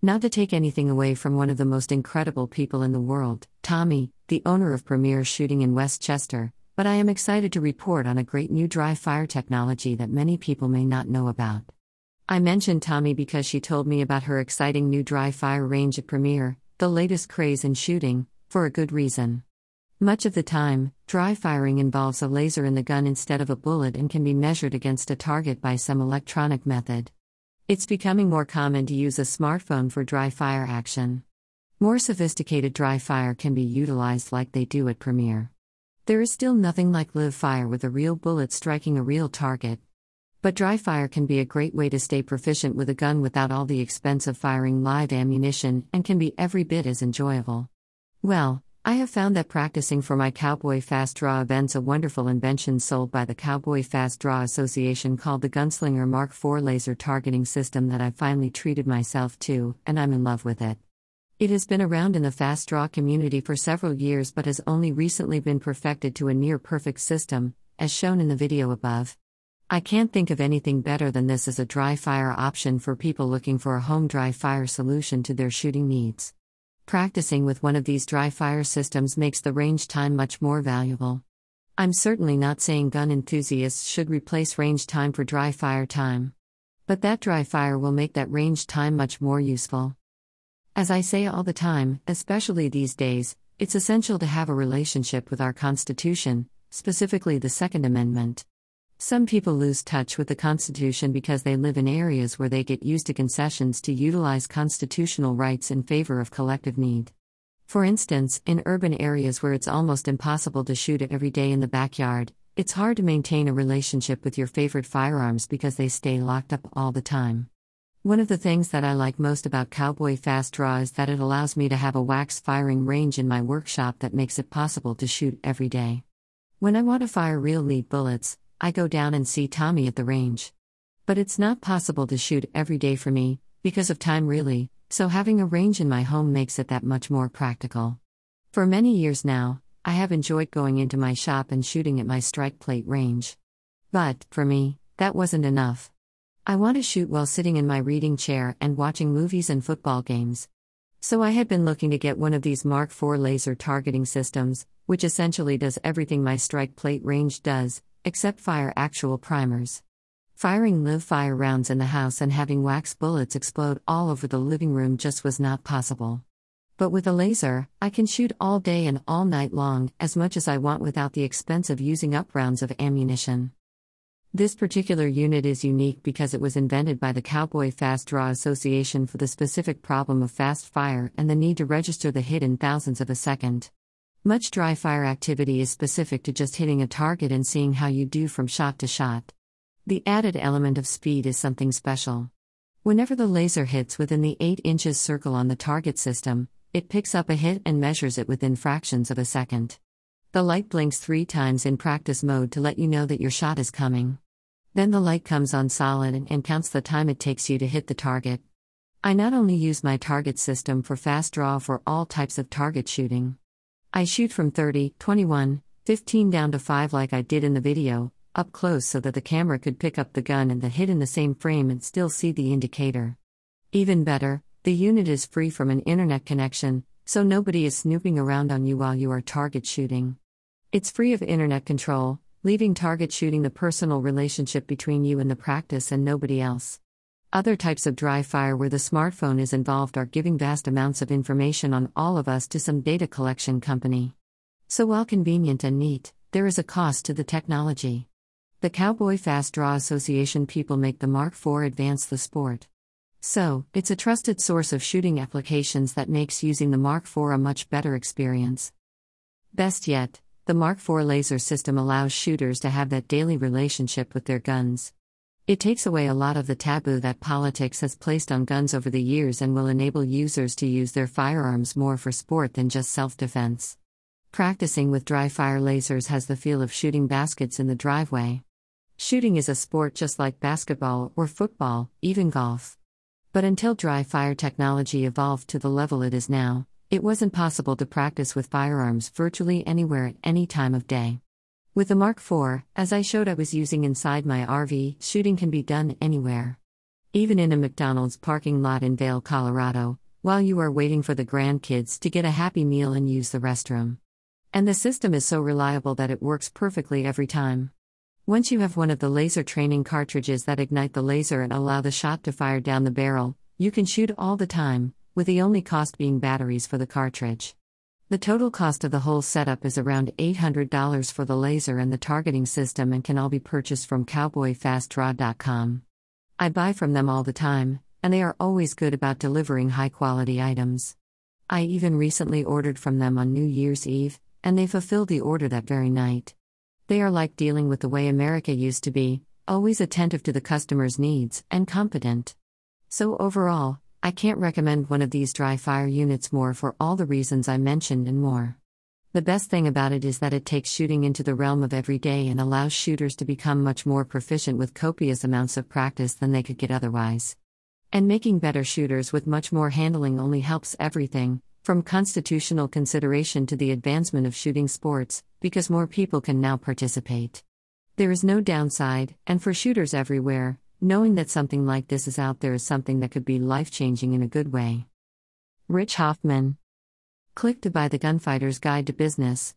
Not to take anything away from one of the most incredible people in the world, Tommy, the owner of Premier Shooting in Westchester, but I am excited to report on a great new dry fire technology that many people may not know about. I mentioned Tommy because she told me about her exciting new dry fire range at Premier, the latest craze in shooting, for a good reason. Much of the time, dry firing involves a laser in the gun instead of a bullet and can be measured against a target by some electronic method. It's becoming more common to use a smartphone for dry fire action. More sophisticated dry fire can be utilized like they do at Premier. There is still nothing like live fire with a real bullet striking a real target. But dry fire can be a great way to stay proficient with a gun without all the expense of firing live ammunition and can be every bit as enjoyable. Well, I have found that practicing for my Cowboy Fast Draw events a wonderful invention sold by the Cowboy Fast Draw Association called the Gunslinger Mark IV laser targeting system that I finally treated myself to, and I'm in love with it. It has been around in the fast draw community for several years but has only recently been perfected to a near perfect system, as shown in the video above. I can't think of anything better than this as a dry fire option for people looking for a home dry fire solution to their shooting needs. Practicing with one of these dry fire systems makes the range time much more valuable. I'm certainly not saying gun enthusiasts should replace range time for dry fire time. But that dry fire will make that range time much more useful. As I say all the time, especially these days, it's essential to have a relationship with our Constitution, specifically the Second Amendment. Some people lose touch with the Constitution because they live in areas where they get used to concessions to utilize constitutional rights in favor of collective need. For instance, in urban areas where it's almost impossible to shoot every day in the backyard, it's hard to maintain a relationship with your favorite firearms because they stay locked up all the time. One of the things that I like most about Cowboy Fast Draw is that it allows me to have a wax firing range in my workshop that makes it possible to shoot every day. When I want to fire real lead bullets, I go down and see Tommy at the range. But it's not possible to shoot every day for me, because of time really, so having a range in my home makes it that much more practical. For many years now, I have enjoyed going into my shop and shooting at my strike plate range. But, for me, that wasn't enough. I want to shoot while sitting in my reading chair and watching movies and football games. So I had been looking to get one of these Mark IV laser targeting systems, which essentially does everything my strike plate range does, except fire actual primers. Firing live fire rounds in the house and having wax bullets explode all over the living room just was not possible. But with a laser, I can shoot all day and all night long, as much as I want without the expense of using up rounds of ammunition. This particular unit is unique because it was invented by the Cowboy Fast Draw Association for the specific problem of fast fire and the need to register the hit in thousandths of a second. Much dry fire activity is specific to just hitting a target and seeing how you do from shot to shot. The added element of speed is something special. Whenever the laser hits within the 8 inches circle on the target system, it picks up a hit and measures it within fractions of a second. The light blinks three times in practice mode to let you know that your shot is coming. Then the light comes on solid and counts the time it takes you to hit the target. I not only use my target system for fast draw for all types of target shooting. I shoot from 30, 21, 15 down to 5 like I did in the video, up close so that the camera could pick up the gun and the hit in the same frame and still see the indicator. Even better, the unit is free from an internet connection, so nobody is snooping around on you while you are target shooting. It's free of internet control, leaving target shooting the personal relationship between you and the practice and nobody else. Other types of dry fire where the smartphone is involved are giving vast amounts of information on all of us to some data collection company. So while convenient and neat, there is a cost to the technology. The Cowboy Fast Draw Association people make the Mark IV advance the sport. So, it's a trusted source of shooting applications that makes using the Mark IV a much better experience. Best yet, the Mark IV laser system allows shooters to have that daily relationship with their guns. It takes away a lot of the taboo that politics has placed on guns over the years and will enable users to use their firearms more for sport than just self defense. Practicing with dry fire lasers has the feel of shooting baskets in the driveway. Shooting is a sport just like basketball or football, even golf. But until dry fire technology evolved to the level it is now, it wasn't possible to practice with firearms virtually anywhere at any time of day. With the Mark IV, as I showed I was using inside my RV, shooting can be done anywhere. Even in a McDonald's parking lot in Vail, Colorado, while you are waiting for the grandkids to get a happy meal and use the restroom. And the system is so reliable that it works perfectly every time. Once you have one of the laser training cartridges that ignite the laser and allow the shot to fire down the barrel, you can shoot all the time, with the only cost being batteries for the cartridge. The total cost of the whole setup is around $800 for the laser and the targeting system and can all be purchased from cowboyfastdraw.com. I buy from them all the time, and they are always good about delivering high quality items. I even recently ordered from them on New Year's Eve, and they fulfilled the order that very night. They are like dealing with the way America used to be, always attentive to the customer's needs and competent. So, overall, I can't recommend one of these dry fire units more for all the reasons I mentioned and more. The best thing about it is that it takes shooting into the realm of every day and allows shooters to become much more proficient with copious amounts of practice than they could get otherwise. And making better shooters with much more handling only helps everything, from constitutional consideration to the advancement of shooting sports, because more people can now participate. There is no downside, and for shooters everywhere, knowing that something like this is out there is something that could be life changing in a good way. Rich Hoffman. Click to buy the Gunfighter's Guide to Business.